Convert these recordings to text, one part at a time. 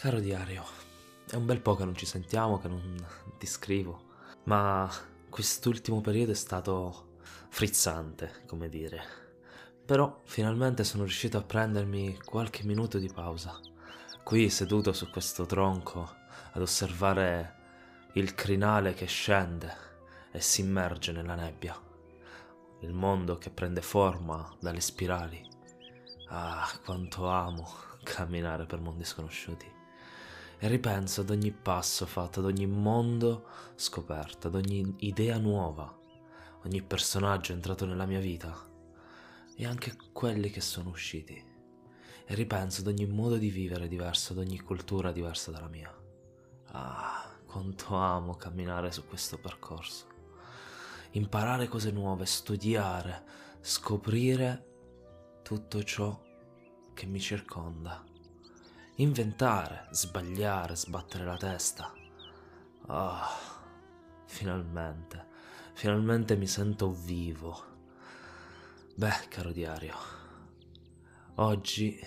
Caro diario, è un bel po' che non ci sentiamo, che non ti scrivo, ma quest'ultimo periodo è stato frizzante, come dire. Però finalmente sono riuscito a prendermi qualche minuto di pausa, qui seduto su questo tronco, ad osservare il crinale che scende e si immerge nella nebbia, il mondo che prende forma dalle spirali. Ah, quanto amo camminare per mondi sconosciuti e ripenso ad ogni passo fatto, ad ogni mondo scoperto, ad ogni idea nuova, ogni personaggio entrato nella mia vita e anche quelli che sono usciti. E ripenso ad ogni modo di vivere diverso, ad ogni cultura diversa dalla mia. Ah, quanto amo camminare su questo percorso. Imparare cose nuove, studiare, scoprire tutto ciò che mi circonda inventare, sbagliare, sbattere la testa. Ah, oh, finalmente, finalmente mi sento vivo. Beh, caro diario, oggi,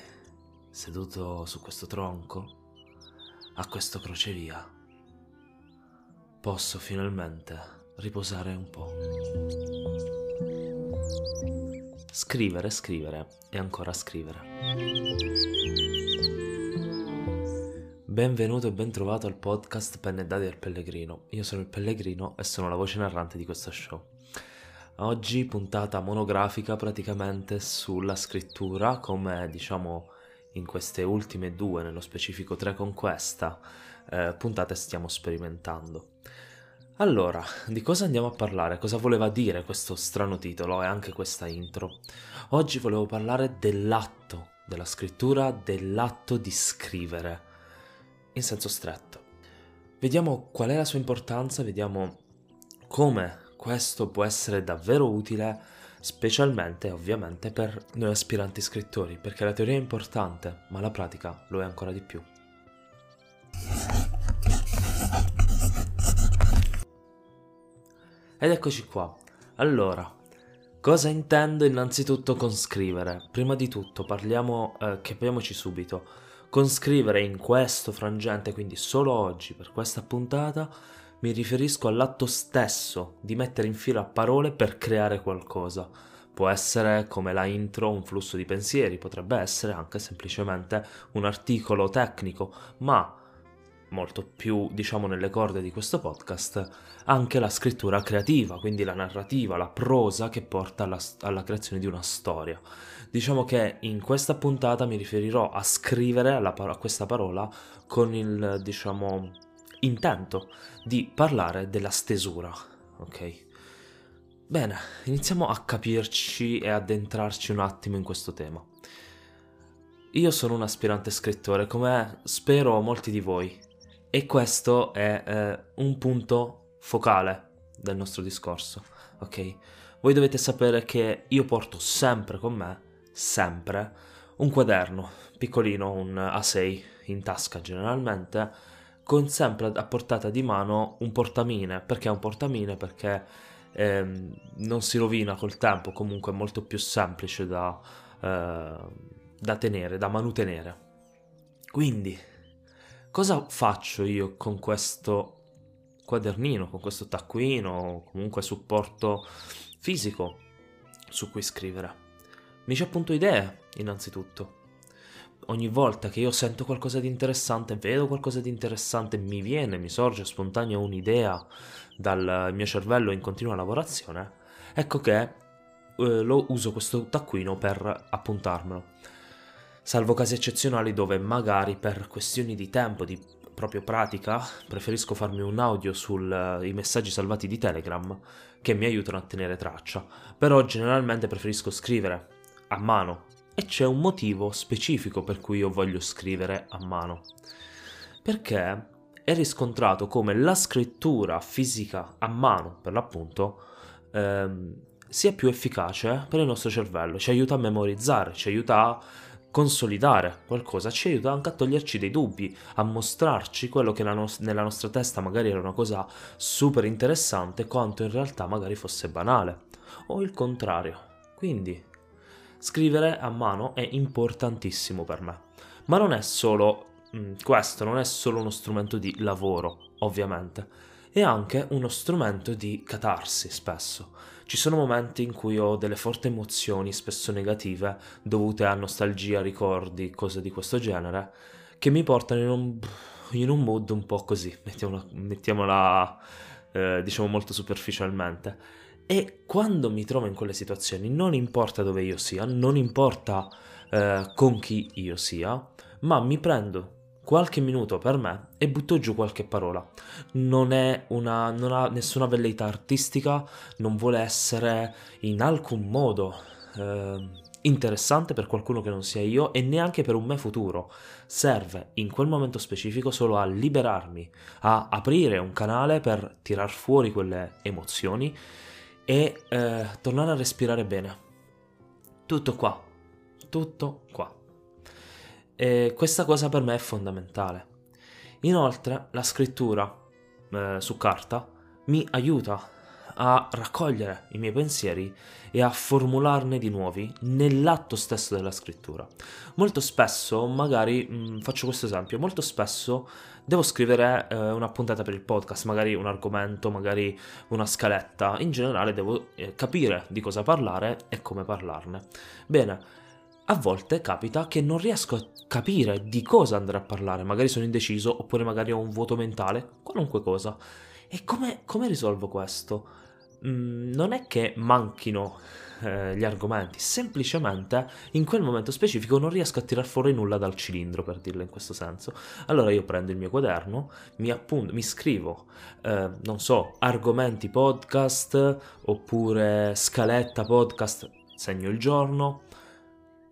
seduto su questo tronco, a questo crocevia, posso finalmente riposare un po'. Scrivere, scrivere e ancora scrivere. Benvenuto e ben trovato al podcast Penne Dadi del Pellegrino. Io sono il Pellegrino e sono la voce narrante di questo show. Oggi puntata monografica praticamente sulla scrittura, come diciamo in queste ultime due, nello specifico tre con questa, eh, puntate stiamo sperimentando. Allora, di cosa andiamo a parlare? Cosa voleva dire questo strano titolo e anche questa intro? Oggi volevo parlare dell'atto della scrittura, dell'atto di scrivere in senso stretto. Vediamo qual è la sua importanza, vediamo come questo può essere davvero utile, specialmente ovviamente per noi aspiranti scrittori, perché la teoria è importante, ma la pratica lo è ancora di più. Ed eccoci qua. Allora, cosa intendo innanzitutto con scrivere? Prima di tutto parliamo, eh, capiamoci subito, con scrivere in questo frangente, quindi solo oggi per questa puntata, mi riferisco all'atto stesso di mettere in fila parole per creare qualcosa. Può essere come la intro un flusso di pensieri, potrebbe essere anche semplicemente un articolo tecnico, ma molto più diciamo nelle corde di questo podcast, anche la scrittura creativa, quindi la narrativa, la prosa che porta alla, alla creazione di una storia. Diciamo che in questa puntata mi riferirò a scrivere alla, a questa parola con il, diciamo, intento di parlare della stesura, ok? Bene, iniziamo a capirci e addentrarci un attimo in questo tema. Io sono un aspirante scrittore, come spero molti di voi, e questo è eh, un punto focale del nostro discorso, ok? Voi dovete sapere che io porto sempre con me sempre un quaderno piccolino, un A6 in tasca generalmente, con sempre a portata di mano un portamine. Perché un portamine? Perché ehm, non si rovina col tempo, comunque è molto più semplice da, eh, da tenere, da manutenere. Quindi, cosa faccio io con questo quadernino, con questo taccuino, comunque supporto fisico su cui scrivere? Mi ci appunto idee, innanzitutto. Ogni volta che io sento qualcosa di interessante, vedo qualcosa di interessante, mi viene, mi sorge spontanea un'idea dal mio cervello in continua lavorazione, ecco che eh, lo uso questo taccuino per appuntarmelo. Salvo casi eccezionali dove magari per questioni di tempo, di proprio pratica, preferisco farmi un audio sui uh, messaggi salvati di Telegram che mi aiutano a tenere traccia. Però generalmente preferisco scrivere a mano e c'è un motivo specifico per cui io voglio scrivere a mano. Perché è riscontrato come la scrittura fisica a mano, per l'appunto, ehm, sia più efficace per il nostro cervello, ci aiuta a memorizzare, ci aiuta a consolidare qualcosa, ci aiuta anche a toglierci dei dubbi, a mostrarci quello che nella nostra testa magari era una cosa super interessante, quanto in realtà magari fosse banale, o il contrario. Quindi Scrivere a mano è importantissimo per me, ma non è solo mm, questo non è solo uno strumento di lavoro, ovviamente, è anche uno strumento di catarsi spesso. Ci sono momenti in cui ho delle forti emozioni, spesso negative, dovute a nostalgia, ricordi, cose di questo genere, che mi portano in un, in un mood un po' così, mettiamola, mettiamola eh, diciamo molto superficialmente. E quando mi trovo in quelle situazioni, non importa dove io sia, non importa eh, con chi io sia, ma mi prendo qualche minuto per me e butto giù qualche parola. Non, una, non ha nessuna velleità artistica, non vuole essere in alcun modo eh, interessante per qualcuno che non sia io e neanche per un me futuro. Serve in quel momento specifico solo a liberarmi, a aprire un canale per tirar fuori quelle emozioni e eh, tornare a respirare bene. Tutto qua, tutto qua. E questa cosa per me è fondamentale. Inoltre la scrittura eh, su carta mi aiuta a raccogliere i miei pensieri e a formularne di nuovi nell'atto stesso della scrittura. Molto spesso, magari, mh, mm, faccio questo esempio, molto spesso devo scrivere eh, una puntata per il podcast, magari un argomento, magari una scaletta, in generale devo eh, capire di cosa parlare e come parlarne. Bene, a volte capita che non riesco a capire di cosa andare a parlare, magari sono indeciso oppure magari ho un vuoto mentale, qualunque cosa. E come, come risolvo questo? Mm, non è che manchino eh, gli argomenti, semplicemente in quel momento specifico non riesco a tirar fuori nulla dal cilindro, per dirla in questo senso. Allora io prendo il mio quaderno, mi, appunto, mi scrivo, eh, non so, argomenti podcast oppure scaletta podcast, segno il giorno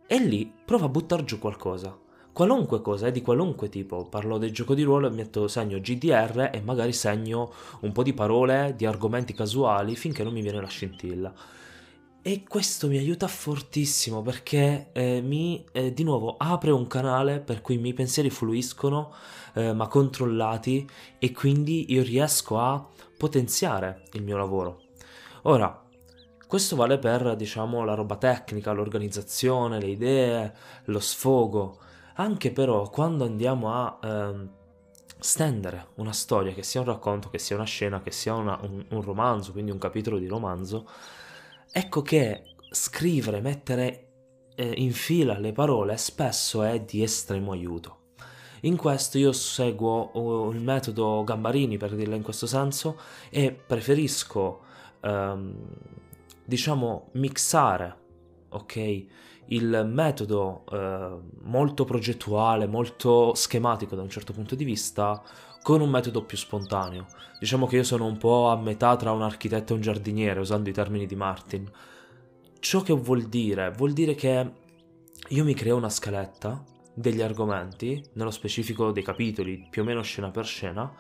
e lì provo a buttare giù qualcosa. Qualunque cosa, è di qualunque tipo. Parlo del gioco di ruolo e metto segno GDR e magari segno un po' di parole, di argomenti casuali finché non mi viene la scintilla. E questo mi aiuta fortissimo perché eh, mi eh, di nuovo apre un canale per cui i miei pensieri fluiscono eh, ma controllati e quindi io riesco a potenziare il mio lavoro. Ora, questo vale per, diciamo, la roba tecnica, l'organizzazione, le idee, lo sfogo. Anche però quando andiamo a ehm, stendere una storia, che sia un racconto, che sia una scena, che sia una, un, un romanzo, quindi un capitolo di romanzo, ecco che scrivere, mettere eh, in fila le parole spesso è di estremo aiuto. In questo io seguo uh, il metodo Gambarini, per dirla in questo senso, e preferisco um, diciamo, mixare, ok? Il metodo eh, molto progettuale, molto schematico da un certo punto di vista, con un metodo più spontaneo. Diciamo che io sono un po' a metà tra un architetto e un giardiniere, usando i termini di Martin. Ciò che vuol dire? Vuol dire che io mi creo una scaletta degli argomenti, nello specifico dei capitoli, più o meno scena per scena,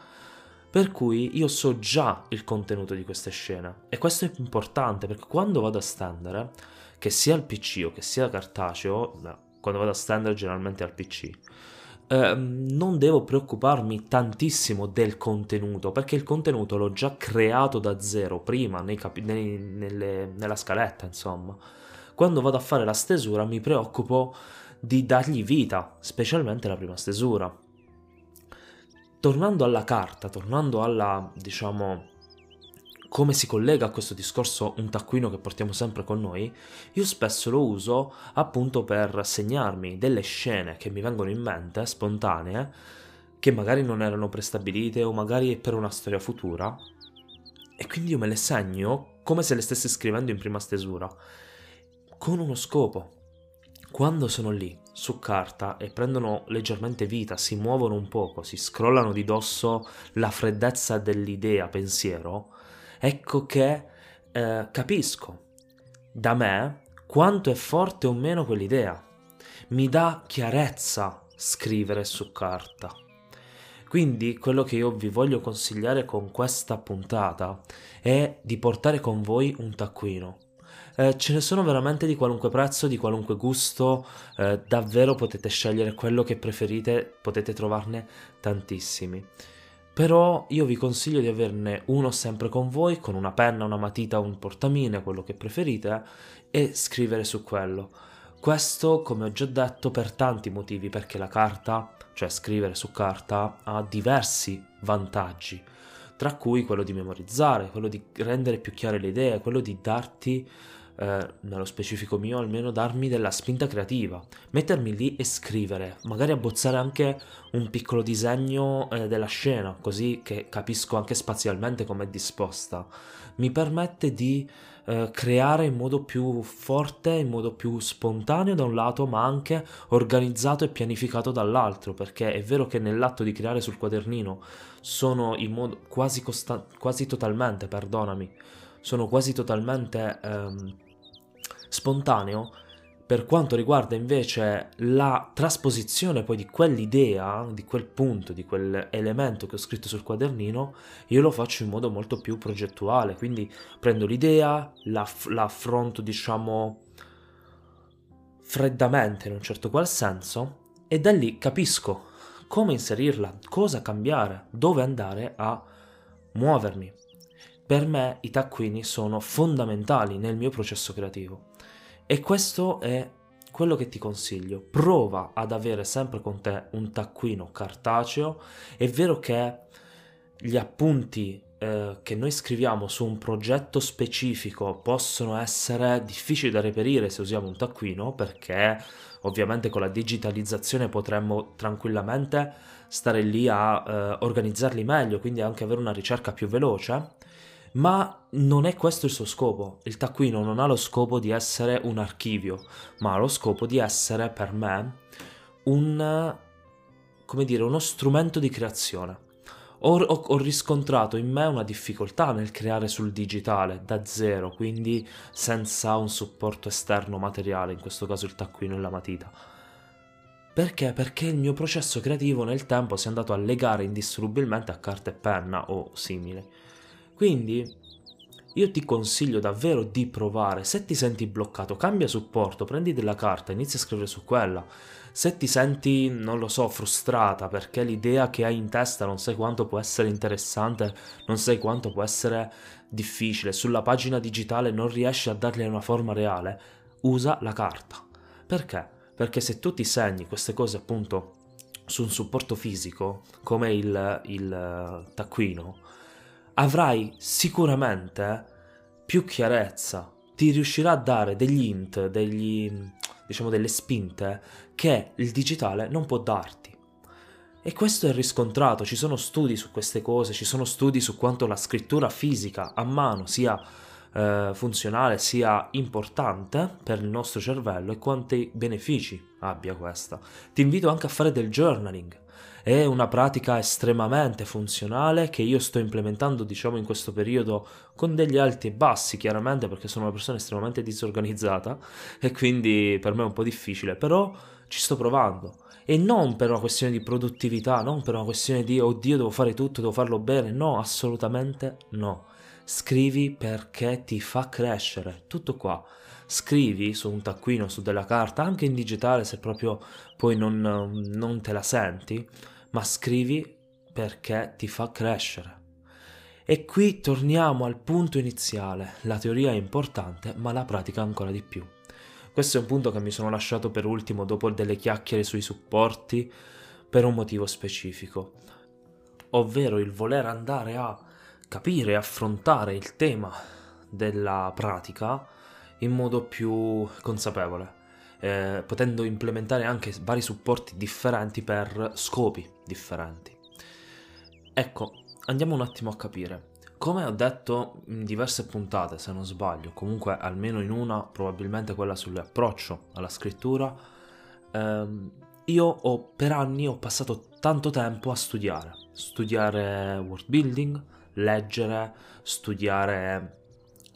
per cui io so già il contenuto di queste scene. E questo è importante perché quando vado a stendere, che sia al PC o che sia cartaceo, quando vado a stendere generalmente al PC, eh, non devo preoccuparmi tantissimo del contenuto perché il contenuto l'ho già creato da zero prima capi- nei, nelle, nella scaletta insomma. Quando vado a fare la stesura mi preoccupo di dargli vita specialmente la prima stesura. Tornando alla carta, tornando alla, diciamo, come si collega a questo discorso un taccuino che portiamo sempre con noi, io spesso lo uso appunto per segnarmi delle scene che mi vengono in mente, spontanee, che magari non erano prestabilite o magari per una storia futura, e quindi io me le segno come se le stessi scrivendo in prima stesura, con uno scopo. Quando sono lì, su carta e prendono leggermente vita, si muovono un poco, si scrollano di dosso la freddezza dell'idea, pensiero, ecco che eh, capisco da me quanto è forte o meno quell'idea. Mi dà chiarezza scrivere su carta. Quindi quello che io vi voglio consigliare con questa puntata è di portare con voi un taccuino eh, ce ne sono veramente di qualunque prezzo, di qualunque gusto, eh, davvero potete scegliere quello che preferite, potete trovarne tantissimi. Però io vi consiglio di averne uno sempre con voi, con una penna, una matita, un portamine, quello che preferite, e scrivere su quello. Questo, come ho già detto, per tanti motivi, perché la carta, cioè scrivere su carta, ha diversi vantaggi, tra cui quello di memorizzare, quello di rendere più chiare le idee, quello di darti eh, nello specifico mio almeno darmi della spinta creativa, mettermi lì e scrivere, magari abbozzare anche un piccolo disegno eh, della scena, così che capisco anche spazialmente com'è disposta, mi permette di eh, creare in modo più forte, in modo più spontaneo da un lato, ma anche organizzato e pianificato dall'altro, perché è vero che nell'atto di creare sul quadernino sono in modo quasi, costa- quasi totalmente, perdonami, sono quasi totalmente ehm, spontaneo per quanto riguarda invece la trasposizione poi di quell'idea, di quel punto, di quell'elemento che ho scritto sul quadernino, io lo faccio in modo molto più progettuale, quindi prendo l'idea, la, la affronto diciamo freddamente in un certo qual senso e da lì capisco come inserirla, cosa cambiare, dove andare a muovermi. Per me i taccuini sono fondamentali nel mio processo creativo e questo è quello che ti consiglio. Prova ad avere sempre con te un taccuino cartaceo. È vero che gli appunti eh, che noi scriviamo su un progetto specifico possono essere difficili da reperire se usiamo un taccuino perché ovviamente con la digitalizzazione potremmo tranquillamente stare lì a eh, organizzarli meglio, quindi anche avere una ricerca più veloce ma non è questo il suo scopo. Il taccuino non ha lo scopo di essere un archivio, ma ha lo scopo di essere per me un, come dire, uno strumento di creazione. Ho, ho, ho, riscontrato in me una difficoltà nel creare sul digitale da zero, quindi senza un supporto esterno materiale, in questo caso il taccuino e la matita. Perché? Perché il mio processo creativo nel tempo si è andato a legare indissolubilmente a carta e penna o simili. Quindi io ti consiglio davvero di provare. Se ti senti bloccato, cambia supporto, prendi della carta, inizia a scrivere su quella. Se ti senti, non lo so, frustrata perché l'idea che hai in testa non sai quanto può essere interessante, non sai quanto può essere difficile, sulla pagina digitale non riesci a darle una forma reale, usa la carta. Perché? Perché se tu ti segni queste cose appunto su un supporto fisico, come il, il taccuino, avrai sicuramente più chiarezza, ti riuscirà a dare degli int, degli, diciamo delle spinte che il digitale non può darti. E questo è riscontrato, ci sono studi su queste cose, ci sono studi su quanto la scrittura fisica a mano sia eh, funzionale, sia importante per il nostro cervello e quanti benefici abbia questa. Ti invito anche a fare del journaling è una pratica estremamente funzionale che io sto implementando diciamo in questo periodo con degli alti e bassi chiaramente perché sono una persona estremamente disorganizzata e quindi per me è un po' difficile però ci sto provando. E non per una questione di produttività non per una questione di oddio devo fare tutto devo farlo bene. No assolutamente no. Scrivi perché ti fa crescere tutto qua scrivi su un taccuino, su della carta, anche in digitale se proprio poi non, non te la senti, ma scrivi perché ti fa crescere. E qui torniamo al punto iniziale, la teoria è importante, ma la pratica ancora di più. Questo è un punto che mi sono lasciato per ultimo dopo delle chiacchiere sui supporti per un motivo specifico, ovvero il voler andare a capire e affrontare il tema della pratica in modo più consapevole, eh, potendo implementare anche vari supporti differenti per scopi differenti. Ecco, andiamo un attimo a capire. Come ho detto in diverse puntate, se non sbaglio, comunque almeno in una, probabilmente quella sull'approccio alla scrittura, ehm, io ho per anni ho passato tanto tempo a studiare, studiare word building, leggere, studiare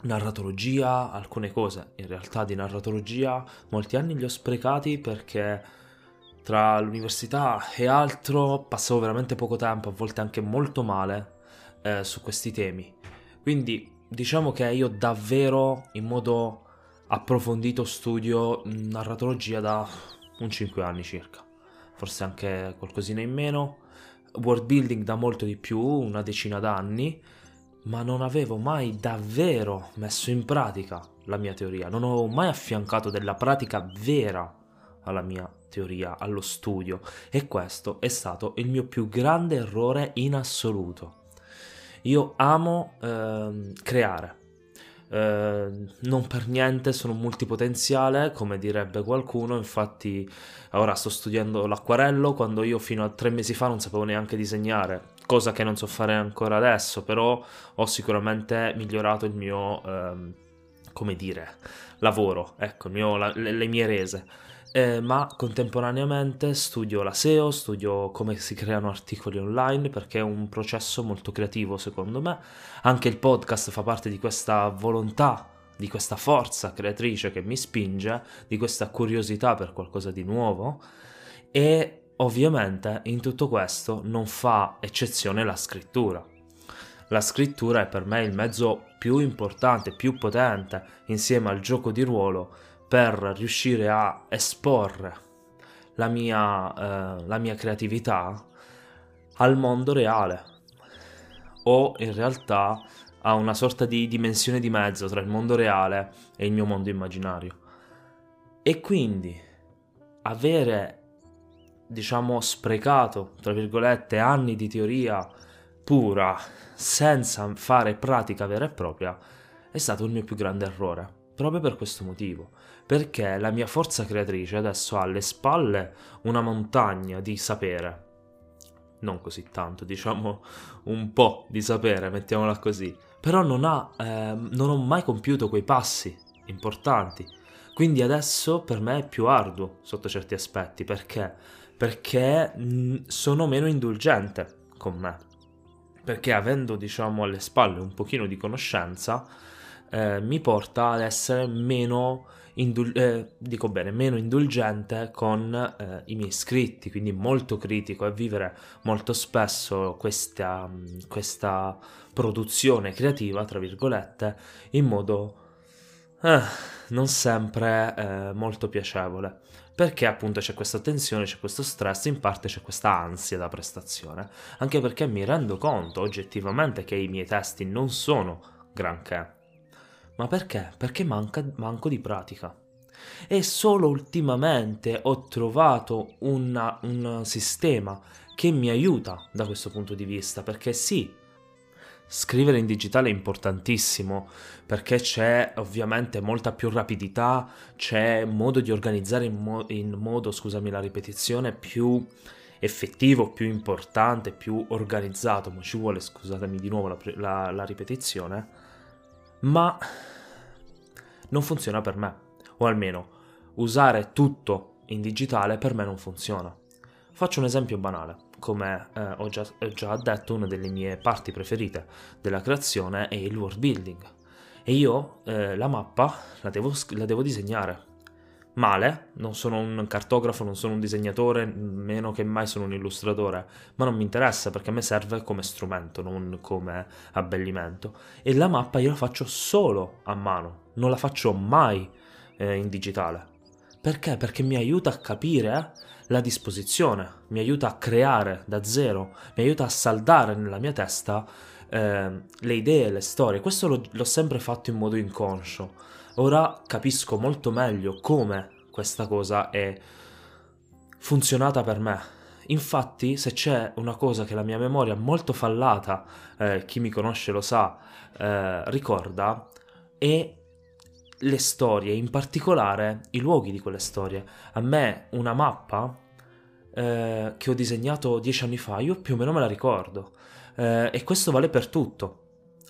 narratologia, alcune cose in realtà di narratologia, molti anni li ho sprecati perché tra l'università e altro passavo veramente poco tempo, a volte anche molto male eh, su questi temi. Quindi diciamo che io davvero in modo approfondito studio narratologia da un 5 anni circa, forse anche qualcosina in meno, world building da molto di più, una decina d'anni ma non avevo mai davvero messo in pratica la mia teoria, non avevo mai affiancato della pratica vera alla mia teoria, allo studio. E questo è stato il mio più grande errore in assoluto. Io amo eh, creare, eh, non per niente sono multipotenziale, come direbbe qualcuno, infatti ora sto studiando l'acquarello quando io fino a tre mesi fa non sapevo neanche disegnare, cosa che non so fare ancora adesso, però ho sicuramente migliorato il mio, eh, come dire, lavoro, ecco, mio, la, le, le mie rese eh, ma contemporaneamente studio la SEO, studio come si creano articoli online perché è un processo molto creativo secondo me. Anche il podcast fa parte di questa volontà, di questa forza creatrice che mi spinge, di questa curiosità per qualcosa di nuovo e ovviamente in tutto questo non fa eccezione la scrittura. La scrittura è per me il mezzo più importante, più potente, insieme al gioco di ruolo, per riuscire a esporre la mia, eh, la mia creatività al mondo reale o in realtà a una sorta di dimensione di mezzo tra il mondo reale e il mio mondo immaginario. E quindi avere, diciamo, sprecato, tra virgolette, anni di teoria pura senza fare pratica vera e propria è stato il mio più grande errore. Proprio per questo motivo, perché la mia forza creatrice adesso ha alle spalle una montagna di sapere. Non così tanto, diciamo un po' di sapere, mettiamola così. Però non, ha, eh, non ho mai compiuto quei passi importanti. Quindi adesso per me è più arduo sotto certi aspetti. Perché? Perché mh, sono meno indulgente con me. Perché avendo, diciamo, alle spalle un pochino di conoscenza, eh, mi porta ad essere meno, indul- eh, bene, meno indulgente con eh, i miei iscritti, quindi molto critico e vivere molto spesso questa, questa produzione creativa, tra virgolette, in modo eh, non sempre eh, molto piacevole perché appunto c'è questa tensione, c'è questo stress, in parte c'è questa ansia da prestazione, anche perché mi rendo conto oggettivamente che i miei testi non sono granché, ma perché? Perché manca, manco di pratica. E solo ultimamente ho trovato una, un sistema che mi aiuta da questo punto di vista, perché sì, scrivere in digitale è importantissimo, perché c'è ovviamente molta più rapidità, c'è modo di organizzare in, mo- in modo, scusami la ripetizione, più effettivo, più importante, più organizzato, ma ci vuole, scusatemi di nuovo la, la, la ripetizione. Ma non funziona per me, o almeno usare tutto in digitale per me non funziona. Faccio un esempio banale, come eh, ho, già, ho, già, detto, una delle mie parti preferite della creazione è il world building. E io eh, la mappa la devo, la devo disegnare, male, non sono un cartografo, non sono un disegnatore, meno che mai sono un illustratore, ma non mi interessa perché a me serve come strumento, non come abbellimento. E la mappa io la faccio solo a mano, non la faccio mai eh, in digitale. Perché? Perché mi aiuta a capire la disposizione, mi aiuta a creare da zero, mi aiuta a saldare nella mia testa eh, le idee, le storie. Questo l'ho, l'ho sempre fatto in modo inconscio Ora capisco molto meglio come questa cosa è funzionata per me. Infatti, se c'è una cosa che la mia memoria molto fallata, eh, chi mi conosce lo sa, eh, ricorda, è le storie, in particolare i luoghi di quelle storie. A me una mappa eh, che ho disegnato dieci anni fa, io più o meno me la ricordo. Eh, e questo vale per tutto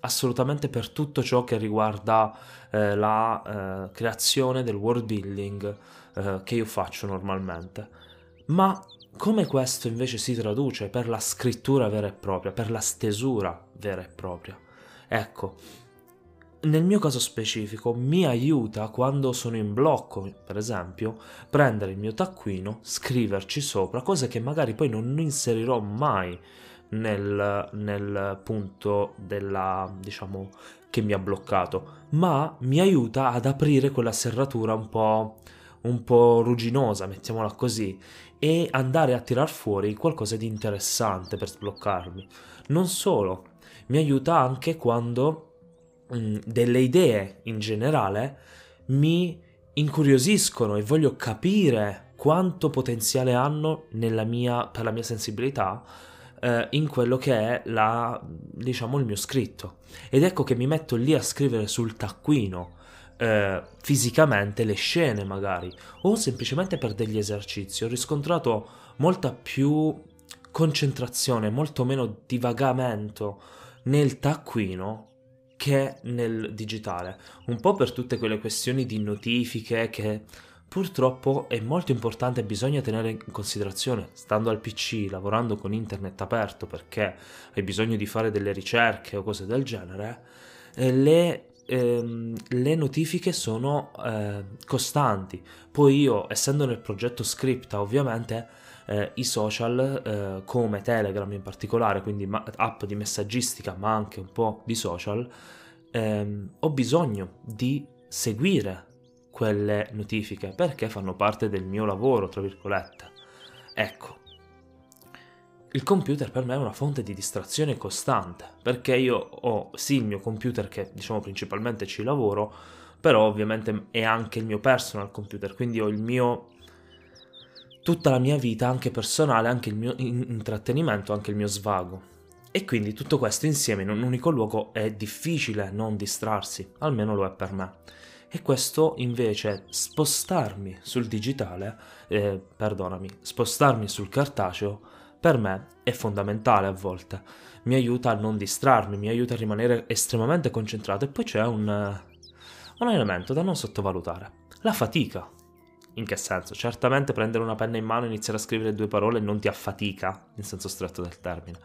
assolutamente per tutto ciò che riguarda eh, la eh, creazione del world building eh, che io faccio normalmente. Ma come questo invece si traduce per la scrittura vera e propria, per la stesura vera e propria? Ecco, nel mio caso specifico mi aiuta quando sono in blocco, per esempio, prendere il mio taccuino, scriverci sopra cose che magari poi non inserirò mai nel, nel punto della, diciamo, che mi ha bloccato, ma mi aiuta ad aprire quella serratura un po', un po' rugginosa, mettiamola così, e andare a tirar fuori qualcosa di interessante per sbloccarmi. Non solo, mi aiuta anche quando mm, delle idee in generale mi incuriosiscono e voglio capire quanto potenziale hanno mia, per la mia sensibilità eh, in quello che è la, diciamo, il mio scritto. Ed ecco che mi metto lì a scrivere sul taccuino eh, fisicamente le scene magari o semplicemente per degli esercizi. Ho riscontrato molta più concentrazione, molto meno divagamento nel taccuino che nel digitale, un po' per tutte quelle questioni di notifiche che purtroppo è molto importante e bisogna tenere in considerazione, stando al PC, lavorando con internet aperto perché hai bisogno di fare delle ricerche o cose del genere, eh, le, ehm, le notifiche sono eh, costanti. Poi io, essendo nel progetto Scripta, ovviamente eh, i social eh, come Telegram in particolare, quindi ma- app di messaggistica ma anche un po' di social, ehm, ho bisogno di seguire quelle notifiche perché fanno parte del mio lavoro, tra virgolette. Ecco, il computer per me è una fonte di distrazione costante perché io ho sì il mio computer che diciamo principalmente ci lavoro, però ovviamente è anche il mio personal computer, quindi ho il mio tutta la mia vita, anche personale, anche il mio intrattenimento, anche il mio svago. E quindi tutto questo insieme in un unico luogo è difficile non distrarsi, almeno lo è per me. E questo invece spostarmi sul digitale, eh, perdonami, spostarmi sul cartaceo, per me è fondamentale a volte. Mi aiuta a non distrarmi, mi aiuta a rimanere estremamente concentrato e poi c'è un, un elemento da non sottovalutare, la fatica. In che senso? Certamente prendere una penna in mano e iniziare a scrivere due parole non ti affatica, in senso stretto del termine,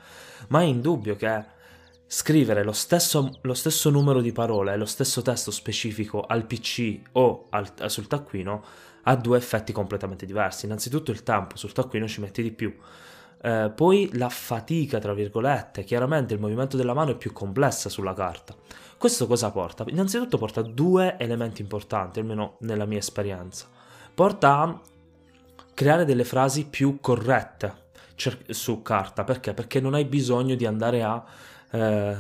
ma è indubbio che scrivere lo stesso, lo stesso numero di parole lo stesso testo specifico al PC o al, sul taccuino ha due effetti completamente diversi. Innanzitutto il tempo, sul taccuino ci metti di più. Eh, poi la fatica, tra virgolette, chiaramente il movimento della mano è più complessa sulla carta. Questo cosa porta? Innanzitutto porta due elementi importanti, almeno nella mia esperienza porta a creare delle frasi più corrette su carta. Perché? Perché non hai bisogno di andare a... Eh,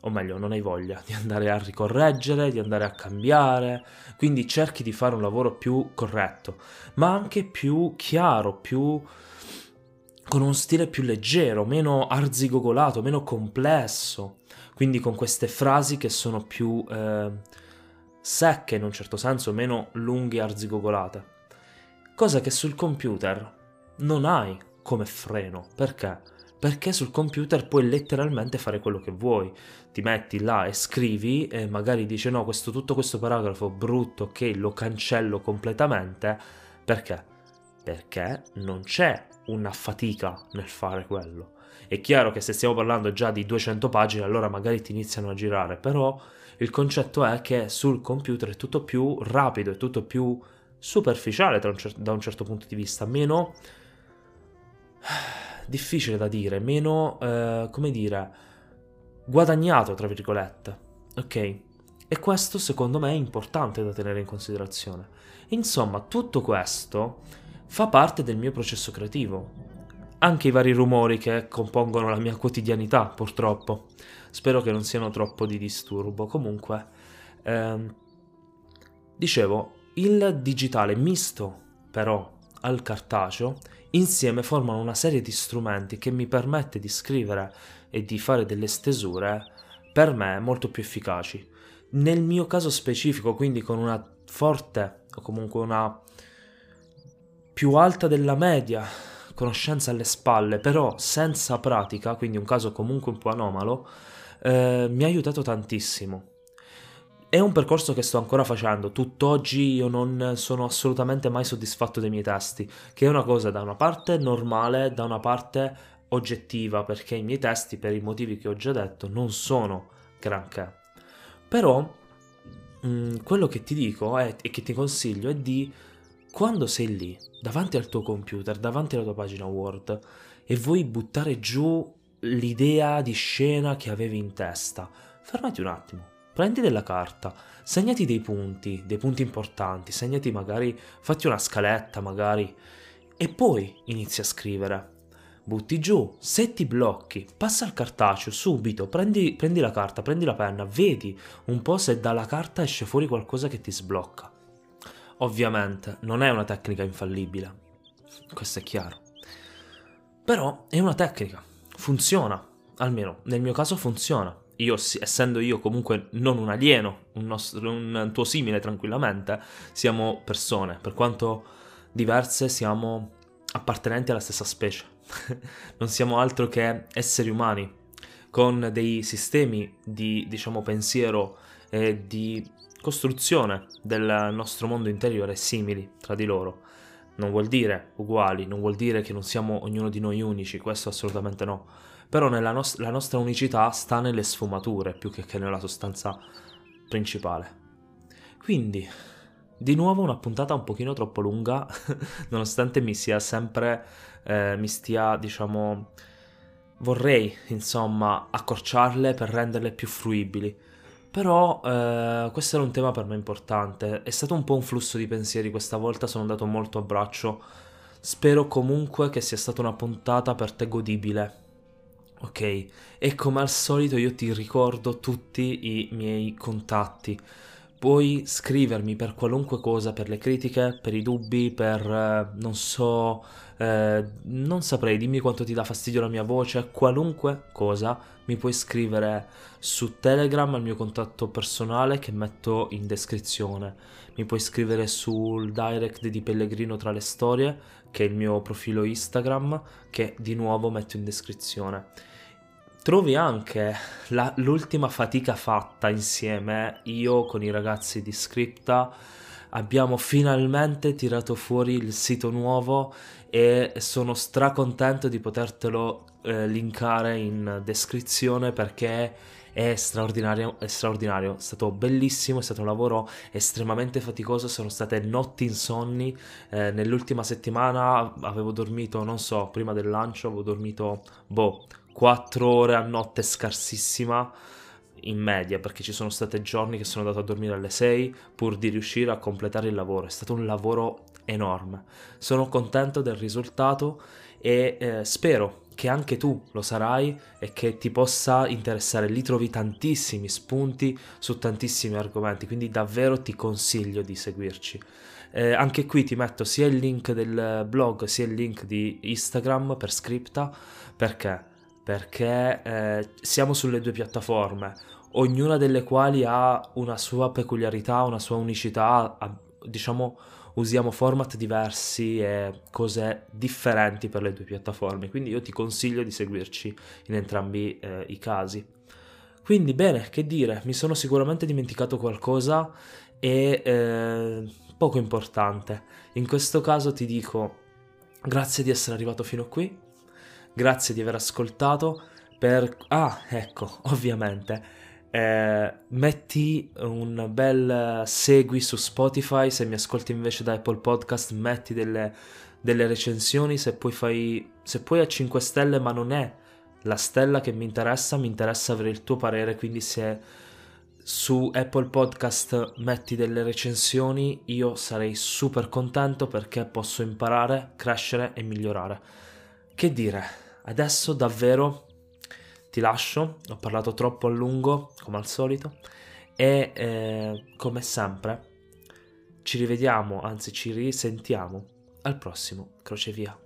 o meglio, non hai voglia di andare a ricorreggere, di andare a cambiare, quindi cerchi di fare un lavoro più corretto, ma anche più chiaro, più con uno stile più leggero, meno arzigogolato, meno complesso, quindi con queste frasi che sono più eh, secche in un certo senso, meno lunghe e arzigogolate cosa che sul computer non hai come freno. Perché? Perché sul computer puoi letteralmente fare quello che vuoi. Ti metti là e scrivi e magari dici no, questo, tutto questo paragrafo brutto, ok, lo cancello completamente. Perché? Perché non c'è una fatica nel fare quello. È chiaro che se stiamo parlando già di 200 pagine, allora magari ti iniziano a girare, però il concetto è che sul computer è tutto più rapido, è tutto più superficiale un cer- da un certo punto di vista, meno difficile da dire, meno, eh, come dire, guadagnato, tra virgolette. Ok? E questo secondo me è importante da tenere in considerazione. Insomma, tutto questo fa parte del mio processo creativo. Anche i vari rumori che compongono la mia quotidianità, purtroppo. Spero che non siano troppo di disturbo. Comunque, ehm, dicevo, il digitale misto, però, al cartaceo, insieme formano una serie di strumenti che mi permette di scrivere e di fare delle stesure per me molto più efficaci. Nel mio caso specifico, quindi con una forte o comunque una più alta della media conoscenza alle spalle, però senza pratica, quindi un caso comunque un po' anomalo, eh, mi ha aiutato tantissimo. È un percorso che sto ancora facendo, tutt'oggi io non sono assolutamente mai soddisfatto dei miei testi, che è una cosa da una parte normale, da una parte oggettiva, perché i miei testi, per i motivi che ho già detto, non sono granché. Però mh, mm, quello che ti dico è, e che ti consiglio è di, quando sei lì, davanti al tuo computer, davanti alla tua pagina Word, e vuoi buttare giù l'idea di scena che avevi in testa, fermati un attimo prendi della carta, segnati dei punti, dei punti importanti, segnati magari, fatti una scaletta magari, e poi inizi a scrivere. butti giù, se ti blocchi, passa al cartaceo subito, prendi, prendi la carta, prendi la penna, vedi un po' se dalla carta esce fuori qualcosa che ti sblocca. Ovviamente non è una tecnica infallibile, questo è chiaro. Però è una tecnica, funziona, almeno nel mio caso funziona. Io, essendo io comunque non un alieno, un, nostro, un tuo simile tranquillamente, siamo persone, per quanto diverse siamo appartenenti alla stessa specie. non siamo altro che esseri umani, con dei sistemi di, diciamo, pensiero e di costruzione del nostro mondo interiore simili tra di loro. Non vuol dire uguali, non vuol dire che non siamo ognuno di noi unici, questo assolutamente no. Però nos- la nostra unicità sta nelle sfumature più che, che nella sostanza principale. Quindi, di nuovo una puntata un pochino troppo lunga, nonostante mi sia sempre, eh, mi stia, diciamo, vorrei, insomma, accorciarle per renderle più fruibili. Però eh, questo era un tema per me importante, è stato un po' un flusso di pensieri questa volta, sono andato molto a braccio. Spero comunque che sia stata una puntata per te godibile. Ok? E come al solito io ti ricordo tutti i miei contatti. Puoi scrivermi per qualunque cosa, per le critiche, per i dubbi, per eh, non so, eh, non saprei, dimmi quanto ti dà fastidio la mia voce, qualunque cosa mi puoi scrivere su Telegram al mio contatto personale che metto in descrizione. Mi puoi scrivere sul direct di Pellegrino tra le storie, che è il mio profilo Instagram, che di nuovo metto in descrizione. Trovi anche la, l'ultima fatica fatta insieme, io con i ragazzi di Scripta abbiamo finalmente tirato fuori il sito nuovo e sono stracontento di potertelo eh, linkare in descrizione perché è straordinario, è straordinario, è stato bellissimo, è stato un lavoro estremamente faticoso, sono state notti insonni, eh, nell'ultima settimana avevo dormito, non so, prima del lancio avevo dormito, boh, 4 ore a notte scarsissima in media perché ci sono stati giorni che sono andato a dormire alle 6 pur di riuscire a completare il lavoro. È stato un lavoro enorme. Sono contento del risultato e eh, spero che anche tu lo sarai e che ti possa interessare. Lì trovi tantissimi spunti su tantissimi argomenti, quindi davvero ti consiglio di seguirci. Eh, anche qui ti metto sia il link del blog sia il link di Instagram per scripta perché perché eh, siamo sulle due piattaforme, ognuna delle quali ha una sua peculiarità, una sua unicità, diciamo usiamo format diversi e cose differenti per le due piattaforme, quindi io ti consiglio di seguirci in entrambi eh, i casi. Quindi bene, che dire, mi sono sicuramente dimenticato qualcosa e eh, poco importante. In questo caso ti dico grazie di essere arrivato fino qui grazie di aver ascoltato. Per... Ah, ecco, ovviamente. Eh, metti un bel segui su Spotify, se mi ascolti invece da Apple Podcast metti delle, delle recensioni, se poi fai, se puoi a 5 stelle ma non è la stella che mi interessa, mi interessa avere il tuo parere, quindi se su Apple Podcast metti delle recensioni io sarei super contento perché posso imparare, crescere e migliorare. Che dire? Adesso davvero ti lascio, ho parlato troppo a lungo, come al solito, e eh, come sempre ci rivediamo, anzi ci risentiamo al prossimo crocevia.